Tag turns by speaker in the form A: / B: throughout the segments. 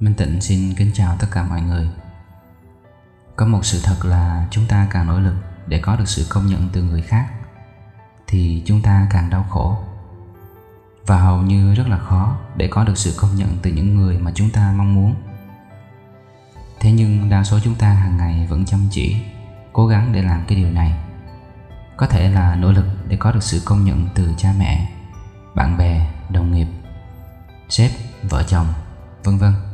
A: Minh Tịnh xin kính chào tất cả mọi người. Có một sự thật là chúng ta càng nỗ lực để có được sự công nhận từ người khác Thì chúng ta càng đau khổ. Và hầu như rất là khó để có được sự công nhận từ những người mà chúng ta mong muốn. Thế nhưng đa số chúng ta hàng ngày vẫn chăm chỉ Cố gắng để làm cái điều này. Có thể là nỗ lực để có được sự công nhận từ cha mẹ Bạn bè, đồng nghiệp Sếp, vợ chồng, vân vân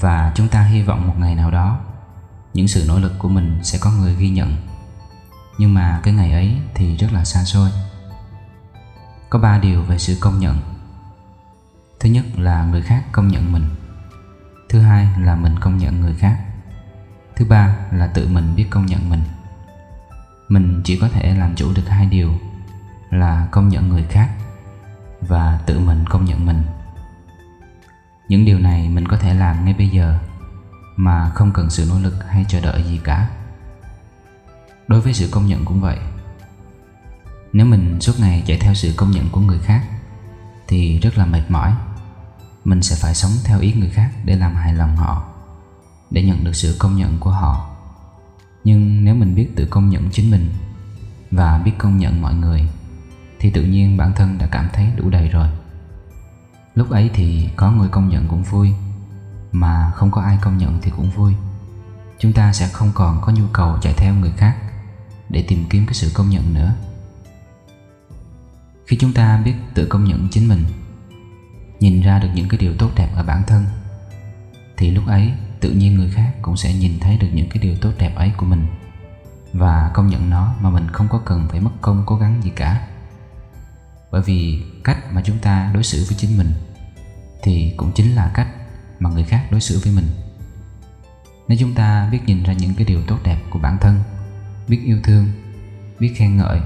A: và chúng ta hy vọng một ngày nào đó, những sự nỗ lực của mình sẽ có người ghi nhận. Nhưng mà cái ngày ấy thì rất là xa xôi. Có ba điều về sự công nhận. Thứ nhất là người khác công nhận mình. Thứ hai là mình công nhận người khác. Thứ ba là tự mình biết công nhận mình. Mình chỉ có thể làm chủ được hai điều là công nhận người khác và tự mình công nhận mình những điều này mình có thể làm ngay bây giờ mà không cần sự nỗ lực hay chờ đợi gì cả. Đối với sự công nhận cũng vậy. Nếu mình suốt ngày chạy theo sự công nhận của người khác thì rất là mệt mỏi. Mình sẽ phải sống theo ý người khác để làm hài lòng họ, để nhận được sự công nhận của họ. Nhưng nếu mình biết tự công nhận chính mình và biết công nhận mọi người thì tự nhiên bản thân đã cảm thấy đủ đầy rồi. Lúc ấy thì có người công nhận cũng vui, Mà không có ai công nhận thì cũng vui. Chúng ta sẽ không còn có nhu cầu chạy theo người khác Để tìm kiếm cái sự công nhận nữa. Khi chúng ta biết tự công nhận chính mình, Nhìn ra được những cái điều tốt đẹp ở bản thân, Thì lúc ấy tự nhiên người khác cũng sẽ nhìn thấy được những cái điều tốt đẹp ấy của mình Và công nhận nó mà mình không có cần phải mất công cố gắng gì cả. Bởi vì cách mà chúng ta đối xử với chính mình thì cũng chính là cách mà người khác đối xử với mình. Nếu chúng ta biết nhìn ra những cái điều tốt đẹp của bản thân, biết yêu thương, biết khen ngợi,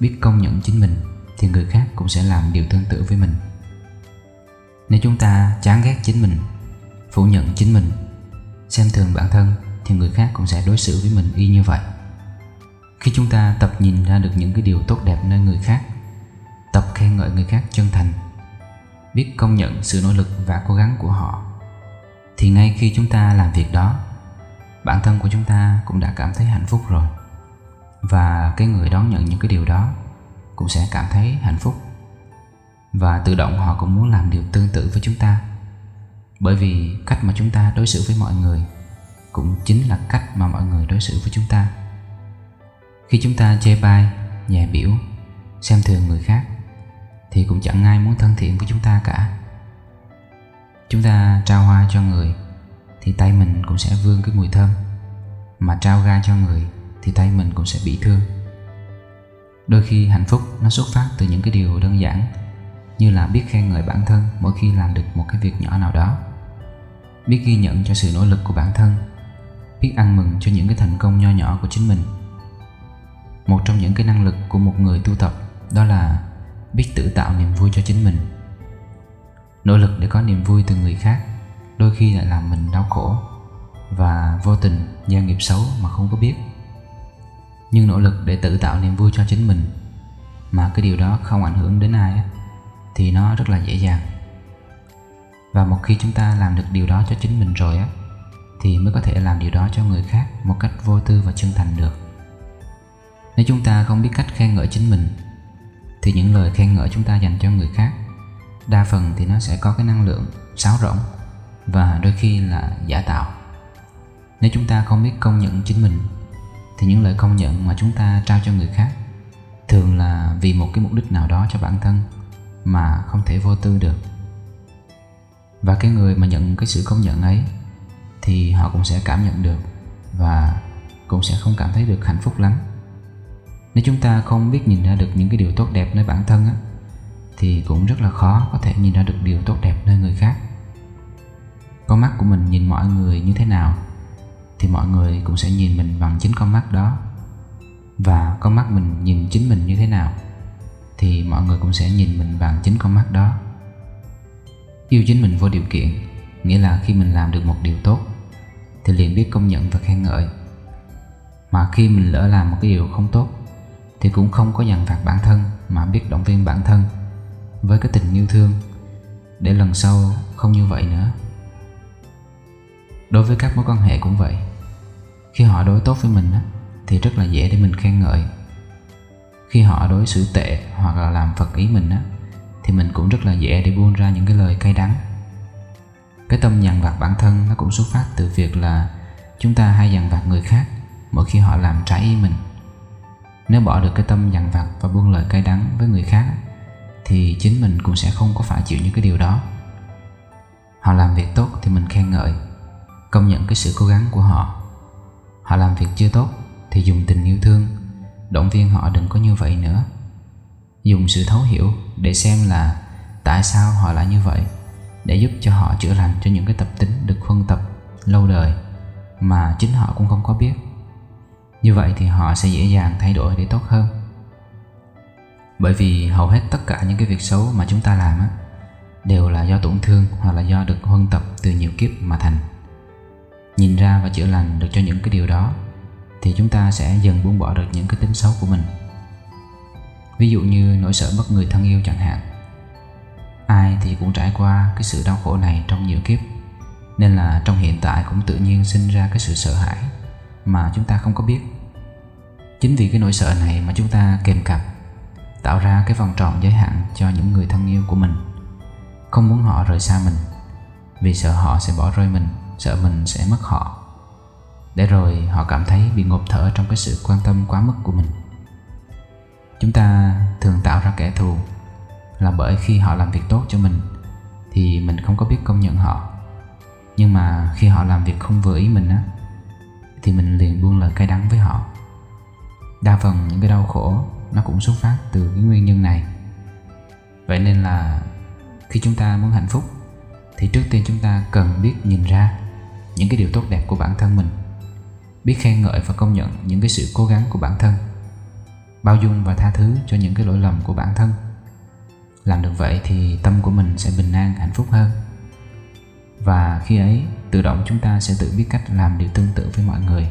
A: biết công nhận chính mình, thì người khác cũng sẽ làm điều tương tự với mình. Nếu chúng ta chán ghét chính mình, phủ nhận chính mình, xem thường bản thân, thì người khác cũng sẽ đối xử với mình y như vậy. Khi chúng ta tập nhìn ra được những cái điều tốt đẹp nơi người khác, tập khen ngợi người khác chân thành biết công nhận sự nỗ lực và cố gắng của họ, thì ngay khi chúng ta làm việc đó, bản thân của chúng ta cũng đã cảm thấy hạnh phúc rồi. Và cái người đón nhận những cái điều đó cũng sẽ cảm thấy hạnh phúc. Và tự động họ cũng muốn làm điều tương tự với chúng ta. Bởi vì cách mà chúng ta đối xử với mọi người cũng chính là cách mà mọi người đối xử với chúng ta. Khi chúng ta chê bai, nhẹ biểu, xem thường người khác thì cũng chẳng ai muốn thân thiện với chúng ta cả. Chúng ta trao hoa cho người, thì tay mình cũng sẽ vương cái mùi thơm. Mà trao ga cho người, thì tay mình cũng sẽ bị thương. Đôi khi hạnh phúc nó xuất phát từ những cái điều đơn giản, như là biết khen ngợi bản thân mỗi khi làm được một cái việc nhỏ nào đó. Biết ghi nhận cho sự nỗ lực của bản thân, biết ăn mừng cho những cái thành công nho nhỏ của chính mình. Một trong những cái năng lực của một người tu tập đó là biết tự tạo niềm vui cho chính mình. Nỗ lực để có niềm vui từ người khác đôi khi lại làm mình đau khổ và vô tình gieo nghiệp xấu mà không có biết. Nhưng nỗ lực để tự tạo niềm vui cho chính mình mà cái điều đó không ảnh hưởng đến ai thì nó rất là dễ dàng. Và một khi chúng ta làm được điều đó cho chính mình rồi á, thì mới có thể làm điều đó cho người khác một cách vô tư và chân thành được. Nếu chúng ta không biết cách khen ngợi chính mình thì những lời khen ngợi chúng ta dành cho người khác, đa phần thì nó sẽ có cái năng lượng sáo rỗng và đôi khi là giả tạo. Nếu chúng ta không biết công nhận chính mình, thì những lời công nhận mà chúng ta trao cho người khác thường là vì một cái mục đích nào đó cho bản thân mà không thể vô tư được. Và cái người mà nhận cái sự công nhận ấy thì họ cũng sẽ cảm nhận được và cũng sẽ không cảm thấy được hạnh phúc lắm nếu chúng ta không biết nhìn ra được những cái điều tốt đẹp nơi bản thân á, thì cũng rất là khó có thể nhìn ra được điều tốt đẹp nơi người khác. Con mắt của mình nhìn mọi người như thế nào thì mọi người cũng sẽ nhìn mình bằng chính con mắt đó. Và con mắt mình nhìn chính mình như thế nào thì mọi người cũng sẽ nhìn mình bằng chính con mắt đó. Yêu chính mình vô điều kiện nghĩa là khi mình làm được một điều tốt thì liền biết công nhận và khen ngợi. Mà khi mình lỡ làm một cái điều không tốt thì cũng không có dằn vặt bản thân mà biết động viên bản thân với cái tình yêu thương. Để lần sau không như vậy nữa. Đối với các mối quan hệ cũng vậy. Khi họ đối tốt với mình thì rất là dễ để mình khen ngợi. Khi họ đối xử tệ hoặc là làm phật ý mình á, thì mình cũng rất là dễ để buông ra những cái lời cay đắng. Cái tâm dằn vặt bản thân nó cũng xuất phát từ việc là chúng ta hay dằn vặt người khác mỗi khi họ làm trái ý mình nếu bỏ được cái tâm dằn vặt và buông lời cay đắng với người khác, thì chính mình cũng sẽ không có phải chịu những cái điều đó. Họ làm việc tốt thì mình khen ngợi, công nhận cái sự cố gắng của họ. Họ làm việc chưa tốt thì dùng tình yêu thương. Động viên họ đừng có như vậy nữa. Dùng sự thấu hiểu để xem là tại sao họ lại như vậy, để giúp cho họ chữa lành cho những cái tập tính được huân tập lâu đời mà chính họ cũng không có biết như vậy thì họ sẽ dễ dàng thay đổi để tốt hơn. Bởi vì hầu hết tất cả những cái việc xấu mà chúng ta làm á, đều là do tổn thương hoặc là do được huân tập từ nhiều kiếp mà thành. Nhìn ra và chữa lành được cho những cái điều đó thì chúng ta sẽ dần buông bỏ được những cái tính xấu của mình. Ví dụ như nỗi sợ mất người thân yêu chẳng hạn. Ai thì cũng trải qua cái sự đau khổ này trong nhiều kiếp nên là trong hiện tại cũng tự nhiên sinh ra cái sự sợ hãi mà chúng ta không có biết. Chính vì cái nỗi sợ này mà chúng ta kèm cặp, tạo ra cái vòng tròn giới hạn cho những người thân yêu của mình. Không muốn họ rời xa mình, vì sợ họ sẽ bỏ rơi mình, sợ mình sẽ mất họ. Để rồi họ cảm thấy bị ngộp thở trong cái sự quan tâm quá mức của mình. Chúng ta thường tạo ra kẻ thù là bởi khi họ làm việc tốt cho mình thì mình không có biết công nhận họ. Nhưng mà khi họ làm việc không vừa ý mình á thì mình liền buông lời cay đắng với họ. Đa phần những cái đau khổ, nó cũng xuất phát từ cái nguyên nhân này. Vậy nên là khi chúng ta muốn hạnh phúc, thì trước tiên chúng ta cần biết nhìn ra những cái điều tốt đẹp của bản thân mình. Biết khen ngợi và công nhận những cái sự cố gắng của bản thân. Bao dung và tha thứ cho những cái lỗi lầm của bản thân. Làm được vậy thì tâm của mình sẽ bình an, hạnh phúc hơn và khi ấy, tự động chúng ta sẽ tự biết cách làm điều tương tự với mọi người.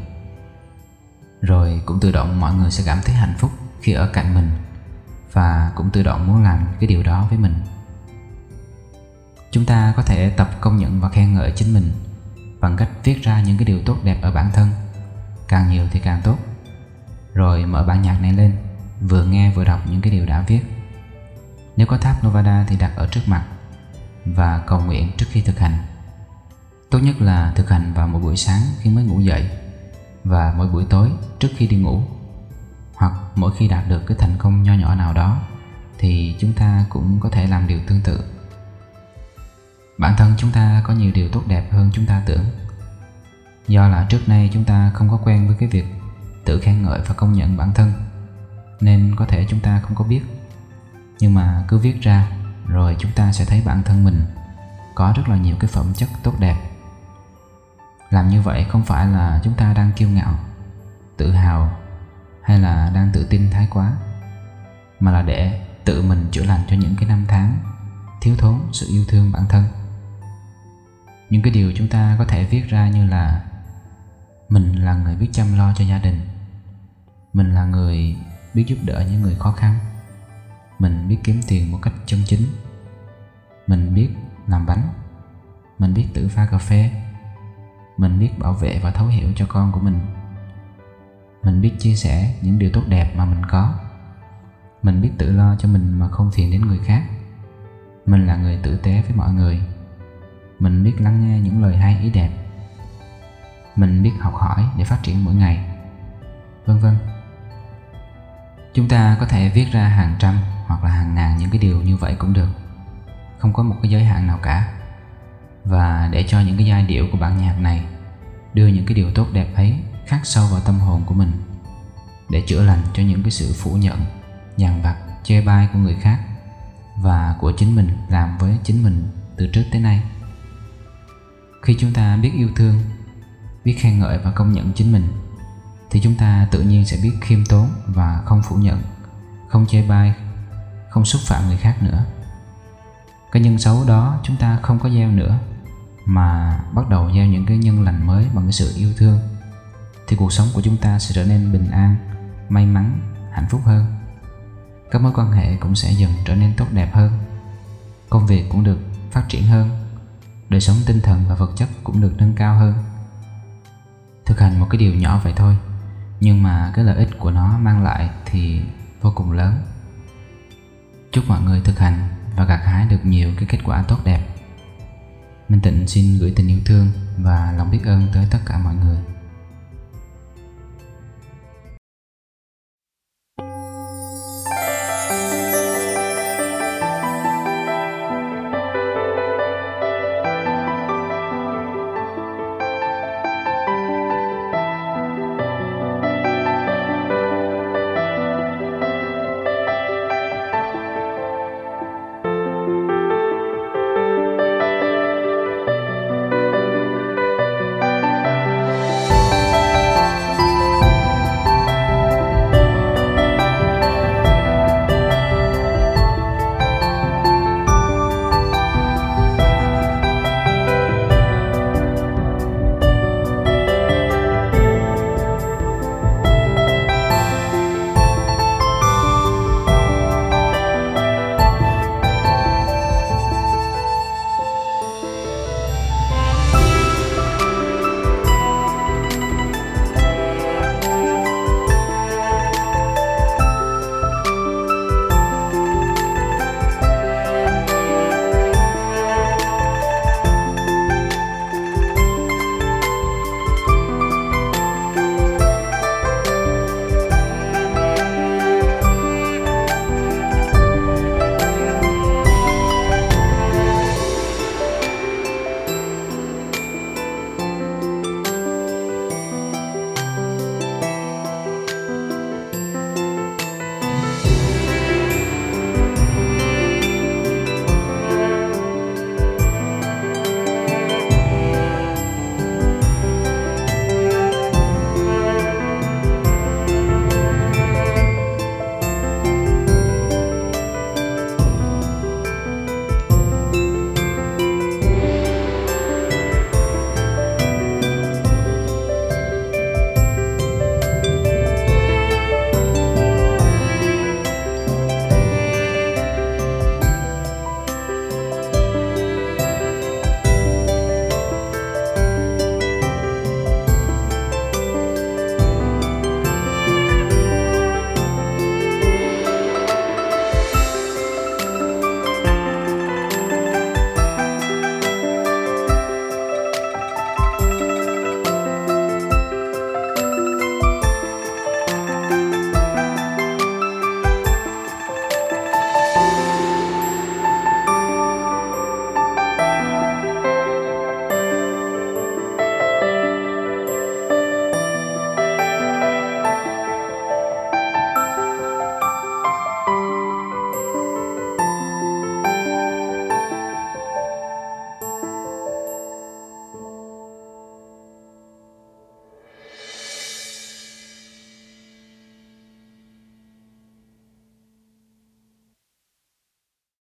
A: Rồi cũng tự động mọi người sẽ cảm thấy hạnh phúc khi ở cạnh mình, và cũng tự động muốn làm cái điều đó với mình. Chúng ta có thể tập công nhận và khen ngợi chính mình bằng cách viết ra những cái điều tốt đẹp ở bản thân. Càng nhiều thì càng tốt. Rồi mở bản nhạc này lên, vừa nghe vừa đọc những cái điều đã viết. Nếu có tháp Novada thì đặt ở trước mặt và cầu nguyện trước khi thực hành tốt nhất là thực hành vào mỗi buổi sáng khi mới ngủ dậy và mỗi buổi tối trước khi đi ngủ. Hoặc mỗi khi đạt được cái thành công nho nhỏ nào đó thì chúng ta cũng có thể làm điều tương tự. Bản thân chúng ta có nhiều điều tốt đẹp hơn chúng ta tưởng. Do là trước nay chúng ta không có quen với cái việc tự khen ngợi và công nhận bản thân, nên có thể chúng ta không có biết. Nhưng mà cứ viết ra, rồi chúng ta sẽ thấy bản thân mình có rất là nhiều cái phẩm chất tốt đẹp làm như vậy không phải là chúng ta đang kiêu ngạo, tự hào hay là đang tự tin thái quá, mà là để tự mình chữa lành cho những cái năm tháng thiếu thốn sự yêu thương bản thân. Những cái điều chúng ta có thể viết ra như là mình là người biết chăm lo cho gia đình, mình là người biết giúp đỡ những người khó khăn, mình biết kiếm tiền một cách chân chính, mình biết làm bánh, mình biết tự pha cà phê mình biết bảo vệ và thấu hiểu cho con của mình. Mình biết chia sẻ những điều tốt đẹp mà mình có. Mình biết tự lo cho mình mà không phiền đến người khác. Mình là người tử tế với mọi người. Mình biết lắng nghe những lời hay, ý đẹp. Mình biết học hỏi để phát triển mỗi ngày. Vân vân. Chúng ta có thể viết ra hàng trăm hoặc là hàng ngàn những cái điều như vậy cũng được. Không có một cái giới hạn nào cả và để cho những cái giai điệu của bản nhạc này đưa những cái điều tốt đẹp ấy khắc sâu vào tâm hồn của mình, để chữa lành cho những cái sự phủ nhận dằn vặt, chê bai của người khác và của chính mình, làm với chính mình từ trước tới nay. Khi chúng ta biết yêu thương, biết khen ngợi và công nhận chính mình, thì chúng ta tự nhiên sẽ biết khiêm tốn và không phủ nhận, không chê bai, không xúc phạm người khác nữa. Cái nhân xấu đó chúng ta không có gieo nữa mà bắt đầu gieo những cái nhân lành mới bằng cái sự yêu thương, thì cuộc sống của chúng ta sẽ trở nên bình an, may mắn, hạnh phúc hơn. Các mối quan hệ cũng sẽ dần trở nên tốt đẹp hơn. Công việc cũng được phát triển hơn. Đời sống tinh thần và vật chất cũng được nâng cao hơn. Thực hành một cái điều nhỏ vậy thôi, nhưng mà cái lợi ích của nó mang lại thì vô cùng lớn. Chúc mọi người thực hành và gặt hái được nhiều cái kết quả tốt đẹp. Minh Tịnh xin gửi tình yêu thương và lòng biết ơn tới tất cả mọi người.